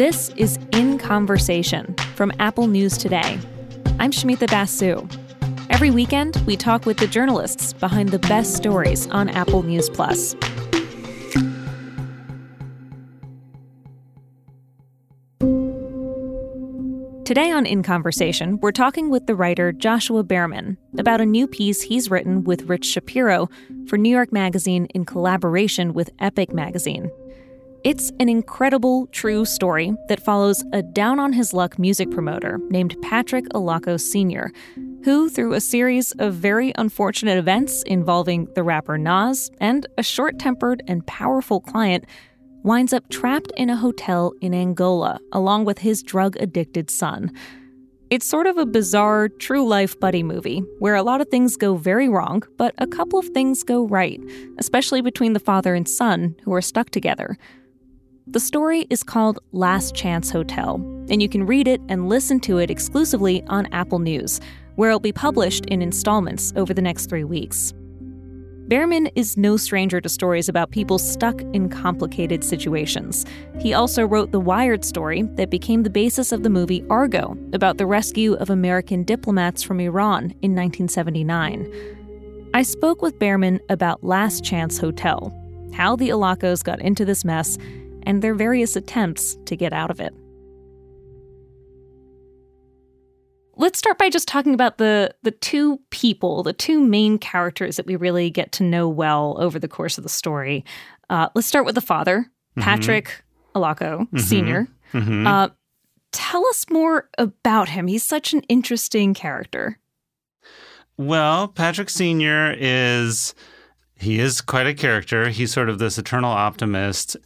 This is In Conversation from Apple News Today. I'm Shumita Basu. Every weekend, we talk with the journalists behind the best stories on Apple News Plus. Today on In Conversation, we're talking with the writer Joshuah Bearman about a new piece he's written with Rich Shapiro for New York Magazine in collaboration with Epic Magazine. It's an incredible, true story that follows a down on his luck music promoter named Patrick Alocco Sr., who, through a series of very unfortunate events involving the rapper Nas and a short tempered and powerful client, winds up trapped in a hotel in Angola along with his drug addicted son. It's sort of a bizarre, true life buddy movie where a lot of things go very wrong, but a couple of things go right, especially between the father and son who are stuck together. The story is called Last Chance Hotel, and you can read it and listen to it exclusively on Apple News, where it'll be published in installments over the next three weeks. Bearman is no stranger to stories about people stuck in complicated situations. He also wrote the Wired story that became the basis of the movie Argo about the rescue of American diplomats from Iran in 1979. I spoke with Bearman about Last Chance Hotel, how the Aloccos got into this mess, and their various attempts to get out of it. let's start by just talking about the the two people, the two main characters that we really get to know well over the course of the story. Uh, let's start with the father, mm-hmm. Patrick Alocco mm-hmm. Senior. Mm-hmm. Uh, tell us more about him. He's such an interesting character. Well, Patrick Senior is he is quite a character. He's sort of this eternal optimist.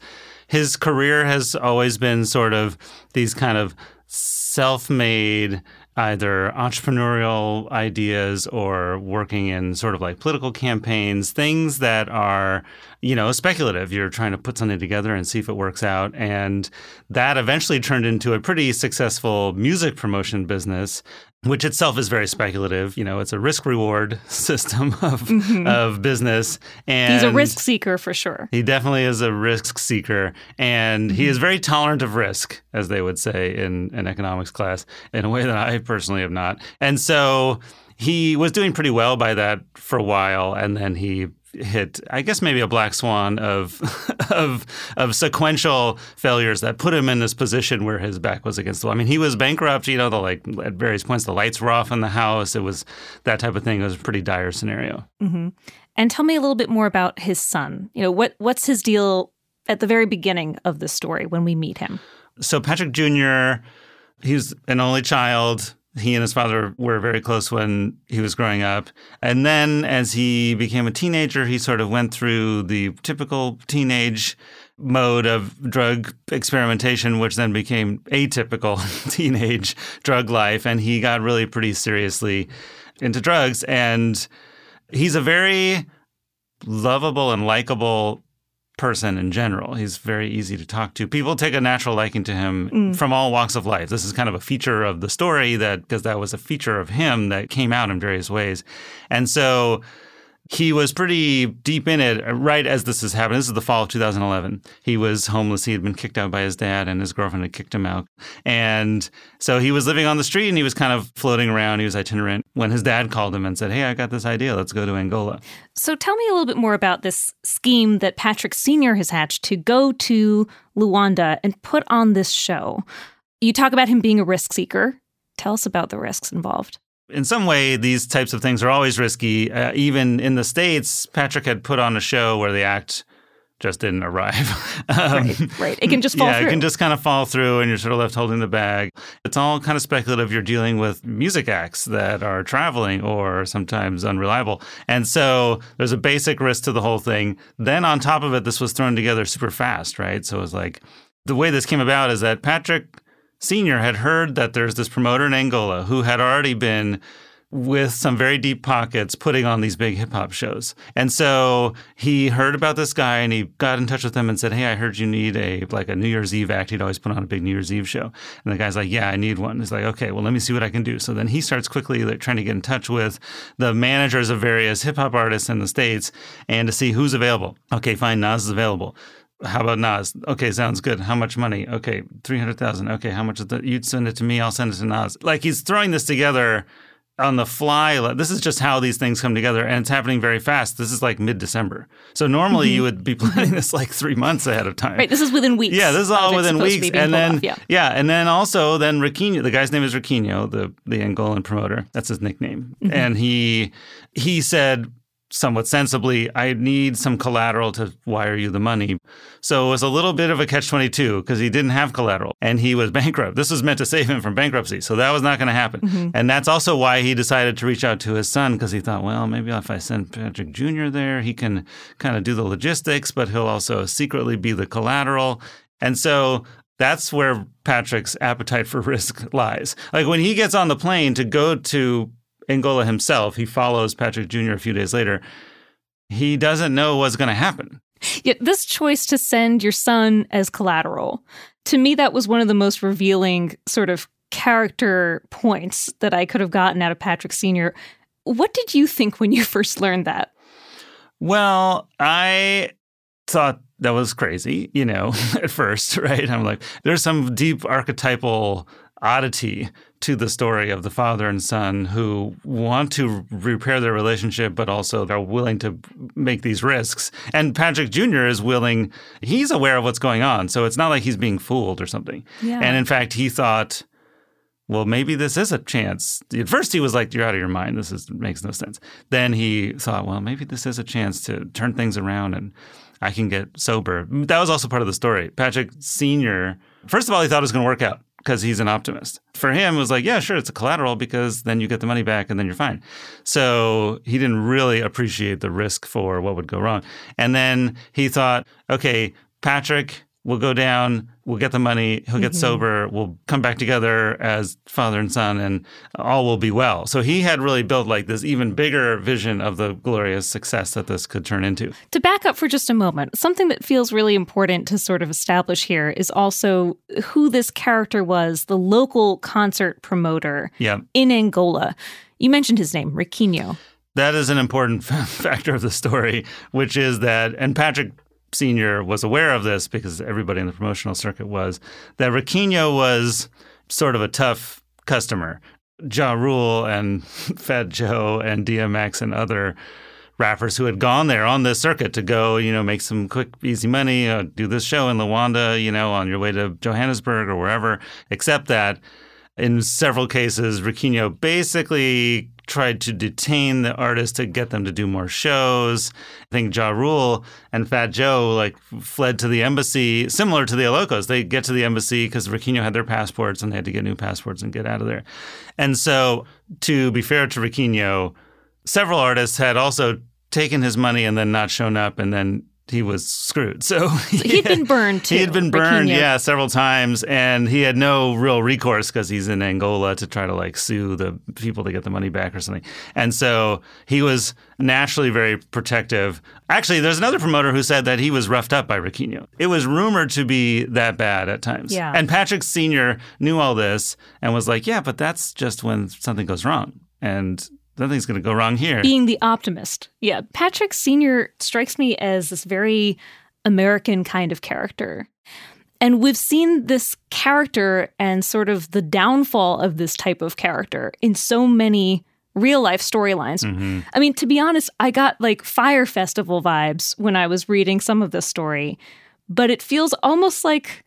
His career has always been sort of these kind of self-made either entrepreneurial ideas or working in sort of like political campaigns, things that are, you know, speculative. You're trying to put something together and see if it works out. And that eventually turned into a pretty successful music promotion business which itself is very speculative. You know, it's a risk reward system of mm-hmm. of business. And he's a risk seeker for sure. He definitely is a risk seeker, and mm-hmm. he is very tolerant of risk, as they would say in an economics class, in a way that I personally have not. And so he was doing pretty well by that for a while, and then he hit, I guess, maybe a black swan of of of sequential failures that put him in this position where his back was against the wall. I mean, he was bankrupt. You know, the like at various points the lights were off in the house. It was that type of thing. It was a pretty dire scenario. Mm-hmm. And tell me a little bit more about his son. You know, what what's his deal at the very beginning of the story when we meet him? So Patrick Jr. He's an only child he and his father were very close when he was growing up. And then as he became a teenager, he sort of went through the typical teenage mode of drug experimentation, which then became atypical teenage drug life. And he got really pretty seriously into drugs. And he's a very lovable and likable person in general. He's very easy to talk to. People take a natural liking to him mm. from all walks of life. This is kind of a feature of the story that because that was a feature of him that came out in various ways. And so he was pretty deep in it uh, right as this is happening. This is the fall of 2011. He was homeless. He had been kicked out by his dad, and his girlfriend had kicked him out. And so he was living on the street and he was kind of floating around. He was itinerant when his dad called him and said, Hey, I got this idea. Let's go to Angola. So tell me a little bit more about this scheme that Patrick Sr. has hatched to go to Luanda and put on this show. You talk about him being a risk seeker. Tell us about the risks involved in some way, these types of things are always risky. Uh, even in the States, Patrick had put on a show where the act just didn't arrive. um, right, right. It can just fall yeah, through. it can just kind of fall through and you're sort of left holding the bag. It's all kind of speculative. You're dealing with music acts that are traveling or sometimes unreliable. And so there's a basic risk to the whole thing. Then on top of it, this was thrown together super fast, right? So it was like the way this came about is that Patrick Senior had heard that there's this promoter in Angola who had already been with some very deep pockets putting on these big hip hop shows. And so he heard about this guy and he got in touch with him and said, Hey, I heard you need a like a New Year's Eve act. He'd always put on a big New Year's Eve show. And the guy's like, Yeah, I need one. He's like, Okay, well let me see what I can do. So then he starts quickly like, trying to get in touch with the managers of various hip hop artists in the States and to see who's available. Okay, fine, Nas is available how about Nas? Okay, sounds good. How much money? Okay, 300,000. Okay, how much is that? You'd send it to me, I'll send it to Nas. Like he's throwing this together on the fly. This is just how these things come together, and it's happening very fast. This is like mid December. So normally mm-hmm. you would be planning this like three months ahead of time. Right. This is within weeks. Yeah, this is all within weeks. And then yeah. yeah, and then also then Riquinho, the guy's name is Riquinho, the the Angolan promoter. That's his nickname. Mm-hmm. And he he said somewhat sensibly, I need some collateral to wire you the money. So it was a little bit of a catch 22 because he didn't have collateral and he was bankrupt. This was meant to save him from bankruptcy. So that was not going to happen. Mm-hmm. And that's also why he decided to reach out to his son because he thought, well, maybe if I send Patrick Jr. there, he can kind of do the logistics, but he'll also secretly be the collateral. And so that's where Patrick's appetite for risk lies. Like when he gets on the plane to go to Angola himself, he follows Patrick Jr. a few days later. He doesn't know what's going to happen. Yet this choice to send your son as collateral, to me, that was one of the most revealing sort of character points that I could have gotten out of Patrick Sr. What did you think when you first learned that? Well, I thought that was crazy, you know, at first, right? I'm like, there's some deep archetypal oddity to the story of the father and son who want to repair their relationship, but also they're willing to make these risks. And Patrick Jr. is willing, he's aware of what's going on. So it's not like he's being fooled or something. Yeah. And in fact, he thought, well, maybe this is a chance. At first, he was like, "You're out of your mind. This is makes no sense." Then he thought, "Well, maybe this is a chance to turn things around, and I can get sober." That was also part of the story. Patrick Senior, first of all, he thought it was going to work out because he's an optimist. For him, it was like, yeah, sure, it's a collateral because then you get the money back and then you're fine. So he didn't really appreciate the risk for what would go wrong. And then he thought, okay, Patrick We'll go down, we'll get the money, he'll get mm-hmm. sober, we'll come back together as father and son, and all will be well. So he had really built like this even bigger vision of the glorious success that this could turn into. To back up for just a moment, something that feels really important to sort of establish here is also who this character was, the local concert promoter yeah. in Angola. You mentioned his name, Riquinho. That is an important factor of the story, which is that, and Patrick Senior was aware of this because everybody in the promotional circuit was that Riquinho was sort of a tough customer. Ja Rule and Fat Joe and DMX and other rappers who had gone there on this circuit to go, you know, make some quick, easy money, uh, do this show in Luanda, you know, on your way to Johannesburg or wherever, except that in several cases, Riquinho basically tried to detain the artists to get them to do more shows. I think Ja Rule and Fat Joe like fled to the embassy, similar to the Aloccos. They get to the embassy because Riquinho had their passports and they had to get new passports and get out of there. And so, to be fair to Riquinho, several artists had also taken his money and then not shown up and then he was screwed. So, he had been burned too. He had been burned, yeah, several times, and he had no real recourse because he's in Angola to try to like sue the people to get the money back or something. And so he was naturally very protective. Actually, there's another promoter who said that he was roughed up by Riquinho. It was rumored to be that bad at times. Yeah. And Patrick Senior knew all this and was like, "Yeah, but that's just when something goes wrong." And nothing's going to go wrong here. Being the optimist. Yeah. Patrick Sr. strikes me as this very American kind of character. And we've seen this character and sort of the downfall of this type of character in so many real life storylines. Mm-hmm. I mean, to be honest, I got like Fyre Festival vibes when I was reading some of this story, but it feels almost like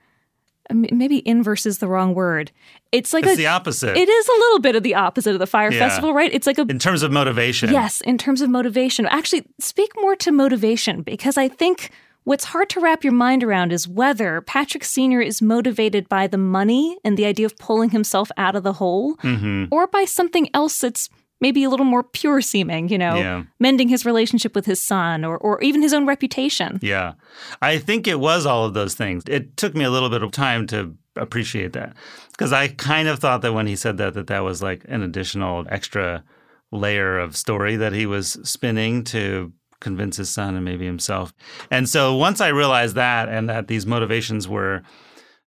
maybe inverse is the wrong word. It's like it's a, the opposite. It is a little bit of the opposite of the Fyre yeah. Festival, right? It's like a in terms of motivation. Yes, in terms of motivation. Actually, speak more to motivation because I think what's hard to wrap your mind around is whether Patrick Senior is motivated by the money and the idea of pulling himself out of the hole, mm-hmm. or by something else that's maybe a little more pure seeming, you know, yeah. mending his relationship with his son or, or even his own reputation. Yeah. I think it was all of those things. It took me a little bit of time to appreciate that because I kind of thought that when he said that, that that was like an additional extra layer of story that he was spinning to convince his son and maybe himself. And so once I realized that and that these motivations were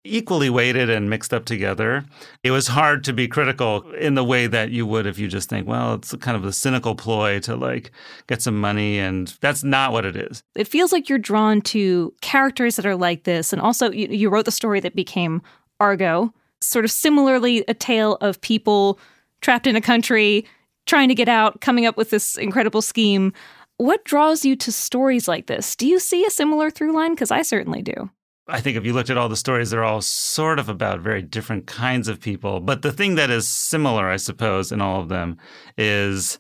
equally weighted and mixed up together. It was hard to be critical in the way that you would if you just think, well, it's kind of a cynical ploy to like get some money. And that's not what it is. It feels like you're drawn to characters that are like this. And also, you, you wrote the story that became Argo, sort of similarly a tale of people trapped in a country trying to get out, coming up with this incredible scheme. What draws you to stories like this? Do you see a similar through line? Because I certainly do. I think if you looked at all the stories, they're all sort of about very different kinds of people. But the thing that is similar, I suppose, in all of them is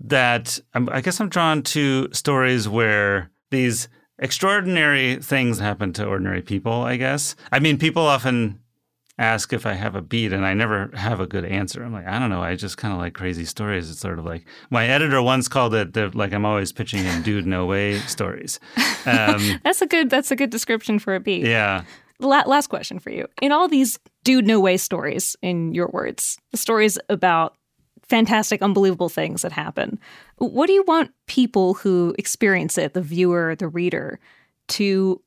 that um, I guess I'm drawn to stories where these extraordinary things happen to ordinary people, I guess. I mean, people often ask if I have a beat, and I never have a good answer. I'm like, I don't know. I just kind of like crazy stories. It's sort of like my editor once called it the, like I'm always pitching in dude no way stories. Um, that's a good that's a good description for a beat. Yeah. La- last question for you. In all these dude no way stories, in your words, the stories about fantastic, unbelievable things that happen. What do you want people who experience it, the viewer, the reader, to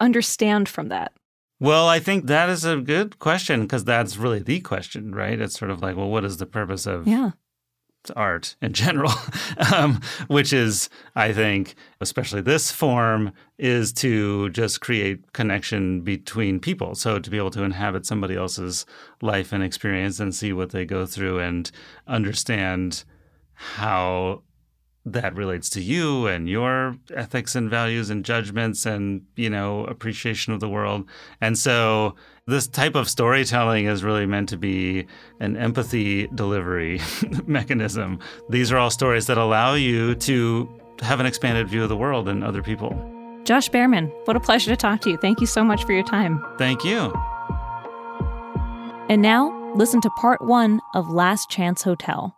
understand from that? Well, I think that is a good question because that's really the question, right? It's sort of like, well, what is the purpose of yeah. art in general? um, which is, I think, especially this form, is to just create connection between people. So to be able to inhabit somebody else's life and experience and see what they go through and understand how that relates to you and your ethics and values and judgments and you know appreciation of the world. And so this type of storytelling is really meant to be an empathy delivery mechanism. These are all stories that allow you to have an expanded view of the world and other people. Josh Bearman what a pleasure to talk to you. Thank you so much for your time. Thank you. And now listen to part one of last chance hotel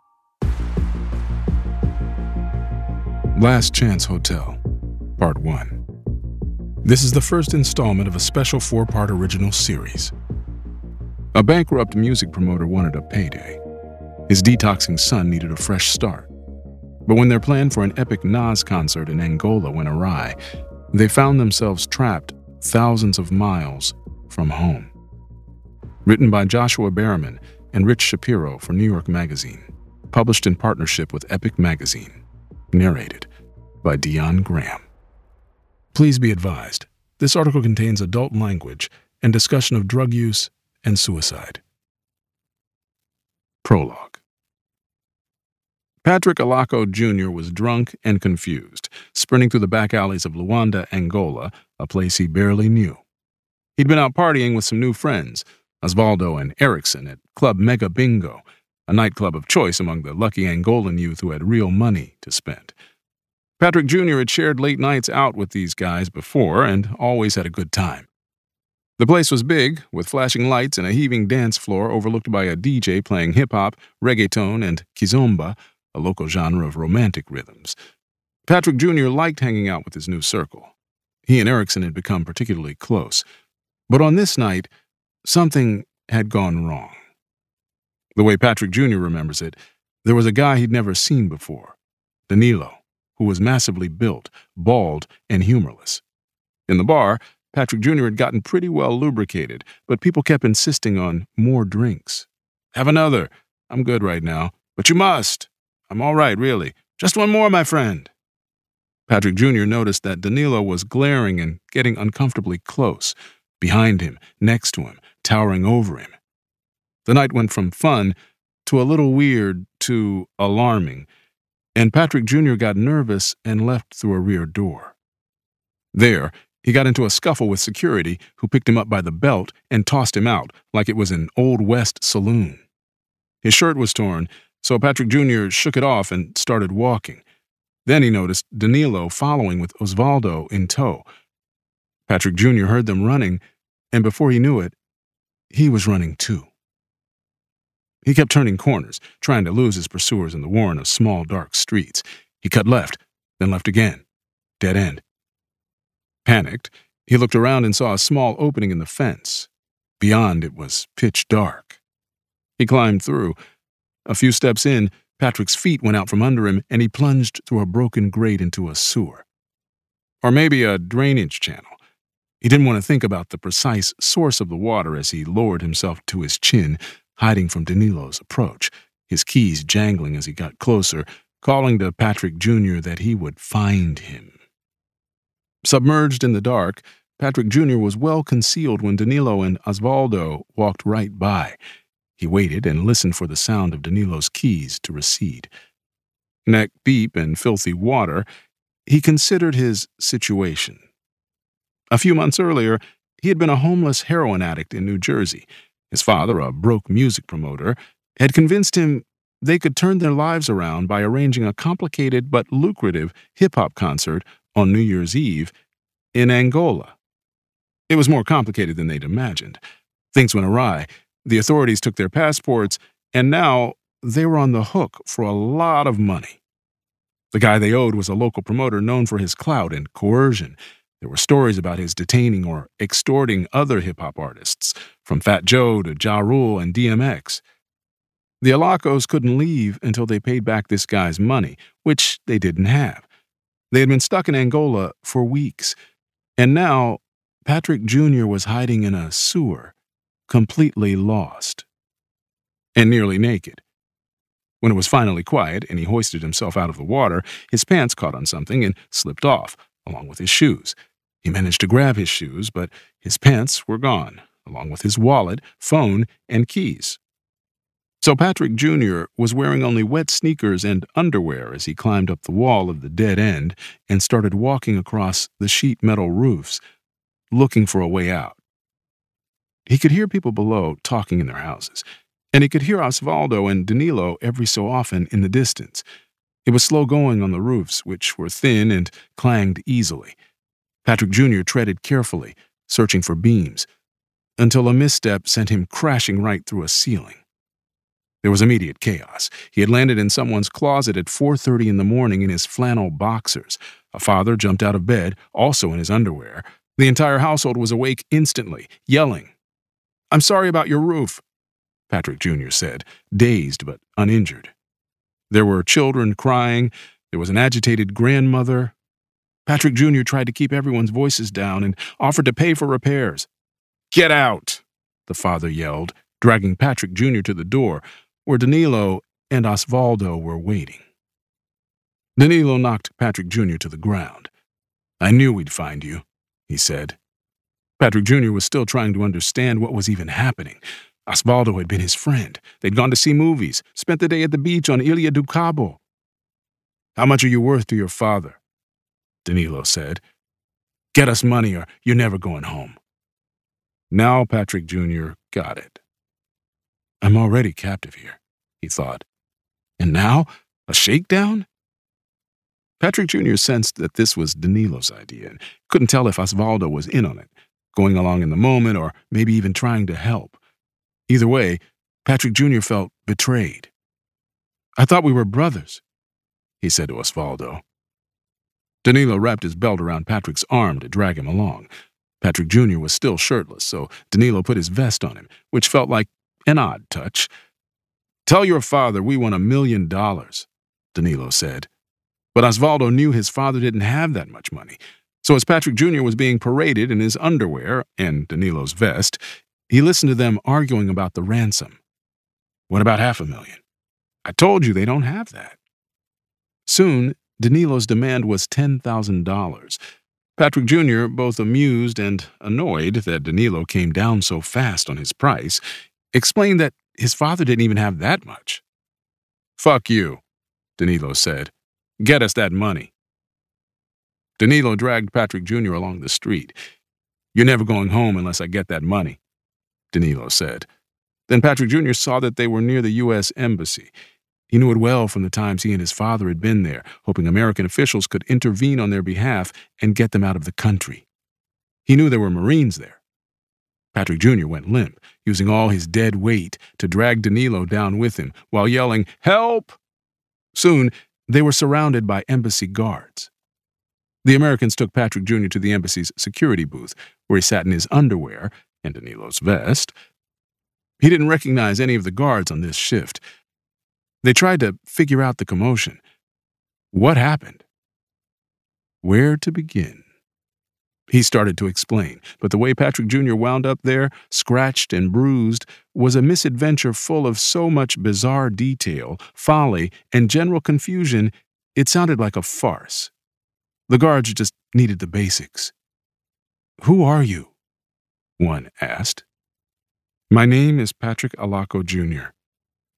Last Chance Hotel, Part 1. This is the first installment of a special four part original series. A bankrupt music promoter wanted a payday. His detoxing son needed a fresh start. But when their plan for an epic Nas concert in Angola went awry, they found themselves trapped thousands of miles from home. Written by Joshuah Bearman and Rich Shapiro for New York Magazine. Published in partnership with Epic Magazine. Narrated by Dion Graham. Please be advised this article contains adult language and discussion of drug use and suicide. Prologue Patrick Alocco Jr. was drunk and confused, sprinting through the back alleys of Luanda, Angola, a place he barely knew. He'd been out partying with some new friends, Osvaldo and Erickson, at Club Mega Bingo, a nightclub of choice among the lucky Angolan youth who had real money to spend. Patrick Jr. had shared late nights out with these guys before and always had a good time. The place was big, with flashing lights and a heaving dance floor overlooked by a DJ playing hip hop, reggaeton, and kizomba, a local genre of romantic rhythms. Patrick Jr. liked hanging out with his new circle. He and Erickson had become particularly close. But on this night, something had gone wrong. The way Patrick Jr. remembers it, there was a guy he'd never seen before Danilo, who was massively built, bald, and humorless. In the bar, Patrick Jr. had gotten pretty well lubricated, but people kept insisting on more drinks. Have another. I'm good right now. But you must. I'm all right, really. Just one more, my friend. Patrick Jr. noticed that Danilo was glaring and getting uncomfortably close, behind him, next to him, towering over him. The night went from fun to a little weird to alarming, and Patrick Jr. got nervous and left through a rear door. There, he got into a scuffle with security, who picked him up by the belt and tossed him out like it was an Old West saloon. His shirt was torn, so Patrick Jr. shook it off and started walking. Then he noticed Danilo following with Osvaldo in tow. Patrick Jr. heard them running, and before he knew it, he was running too. He kept turning corners, trying to lose his pursuers in the warren of small, dark streets. He cut left, then left again. Dead end. Panicked, he looked around and saw a small opening in the fence. Beyond it was pitch dark. He climbed through. A few steps in, Patrick's feet went out from under him, and he plunged through a broken grate into a sewer. Or maybe a drainage channel. He didn't want to think about the precise source of the water as he lowered himself to his chin, hiding from Danilo's approach, his keys jangling as he got closer, calling to Patrick Jr. that he would find him. Submerged in the dark, Patrick Jr. was well concealed when Danilo and Osvaldo walked right by. He waited and listened for the sound of Danilo's keys to recede. Neck deep in filthy water, he considered his situation. A few months earlier, he had been a homeless heroin addict in New Jersey. His father, a broke music promoter, had convinced him they could turn their lives around by arranging a complicated but lucrative hip hop concert on New Year's Eve in Angola. It was more complicated than they'd imagined. Things went awry. The authorities took their passports, and now they were on the hook for a lot of money. The guy they owed was a local promoter known for his clout and coercion. There were stories about his detaining or extorting other hip hop artists, from Fat Joe to Ja Rule and DMX. The Aloccos couldn't leave until they paid back this guy's money, which they didn't have. They had been stuck in Angola for weeks, and now Patrick Jr. was hiding in a sewer, completely lost. And nearly naked. When it was finally quiet and he hoisted himself out of the water, his pants caught on something and slipped off, along with his shoes. He managed to grab his shoes, but his pants were gone, along with his wallet, phone, and keys. So Patrick Jr. was wearing only wet sneakers and underwear as he climbed up the wall of the dead end and started walking across the sheet metal roofs, looking for a way out. He could hear people below talking in their houses and he could hear Osvaldo and Danilo every so often in the distance. It was slow going on the roofs, which were thin and clanged easily. Patrick Jr. treaded carefully, searching for beams, until a misstep sent him crashing right through a ceiling. There was immediate chaos. He had landed in someone's closet at 4:30 in the morning in his flannel boxers. A father jumped out of bed, also in his underwear. The entire household was awake instantly, yelling, "I'm sorry about your roof. Patrick Jr. said, dazed but uninjured. There were children crying. There was an agitated grandmother. Patrick Jr. tried to keep everyone's voices down and offered to pay for repairs. Get out! the father yelled, dragging Patrick Jr. to the door, where Danilo and Osvaldo were waiting. Danilo knocked Patrick Jr. to the ground. I knew we'd find you, he said. Patrick Jr. was still trying to understand what was even happening. Osvaldo had been his friend. They'd gone to see movies, spent the day at the beach on Ilha do Cabo. How much are you worth to your father? Danilo said. Get us money or you're never going home. Now Patrick Jr. got it. I'm already captive here, he thought. And now, a shakedown? Patrick Jr. sensed that this was Danilo's idea and couldn't tell if Osvaldo was in on it, going along in the moment or maybe even trying to help. Either way, Patrick Jr. felt betrayed. I thought we were brothers, he said to Osvaldo. Danilo wrapped his belt around Patrick's arm to drag him along. Patrick Jr. was still shirtless, so Danilo put his vest on him, which felt like an odd touch. Tell your father we want a million dollars, Danilo said. But Osvaldo knew his father didn't have that much money, so as Patrick Jr. was being paraded in his underwear and Danilo's vest, he listened to them arguing about the ransom. What about half a million? I told you they don't have that. Soon, Danilo's demand was $10,000. Patrick Jr., both amused and annoyed that Danilo came down so fast on his price, explained that his father didn't even have that much. Fuck you, Danilo said. Get us that money. Danilo dragged Patrick Jr. along the street. You're never going home unless I get that money. Danilo said. Then Patrick Jr. saw that they were near the U.S. Embassy. He knew it well from the times he and his father had been there, hoping American officials could intervene on their behalf and get them out of the country. He knew there were Marines there. Patrick Jr. went limp, using all his dead weight to drag Danilo down with him while yelling, Help! Soon, they were surrounded by embassy guards. The Americans took Patrick Jr. to the embassy's security booth, where he sat in his underwear and Danilo's vest. He didn't recognize any of the guards on this shift. They tried to figure out the commotion. What happened? Where to begin? He started to explain, but the way Patrick Jr. wound up there, scratched and bruised, was a misadventure full of so much bizarre detail, folly, and general confusion, it sounded like a farce. The guards just needed the basics. Who are you? One asked. My name is Patrick Alocco Jr.,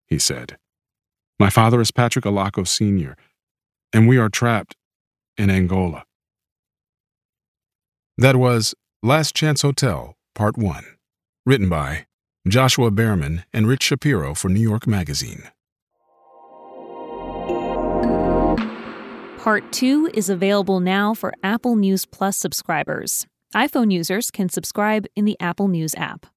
he said. My father is Patrick Alocco Sr., and we are trapped in Angola. That was Last Chance Hotel, Part 1, written by Joshuah Bearman and Rich Shapiro for New York Magazine. Part 2 is available now for Apple News Plus subscribers. iPhone users can subscribe in the Apple News app.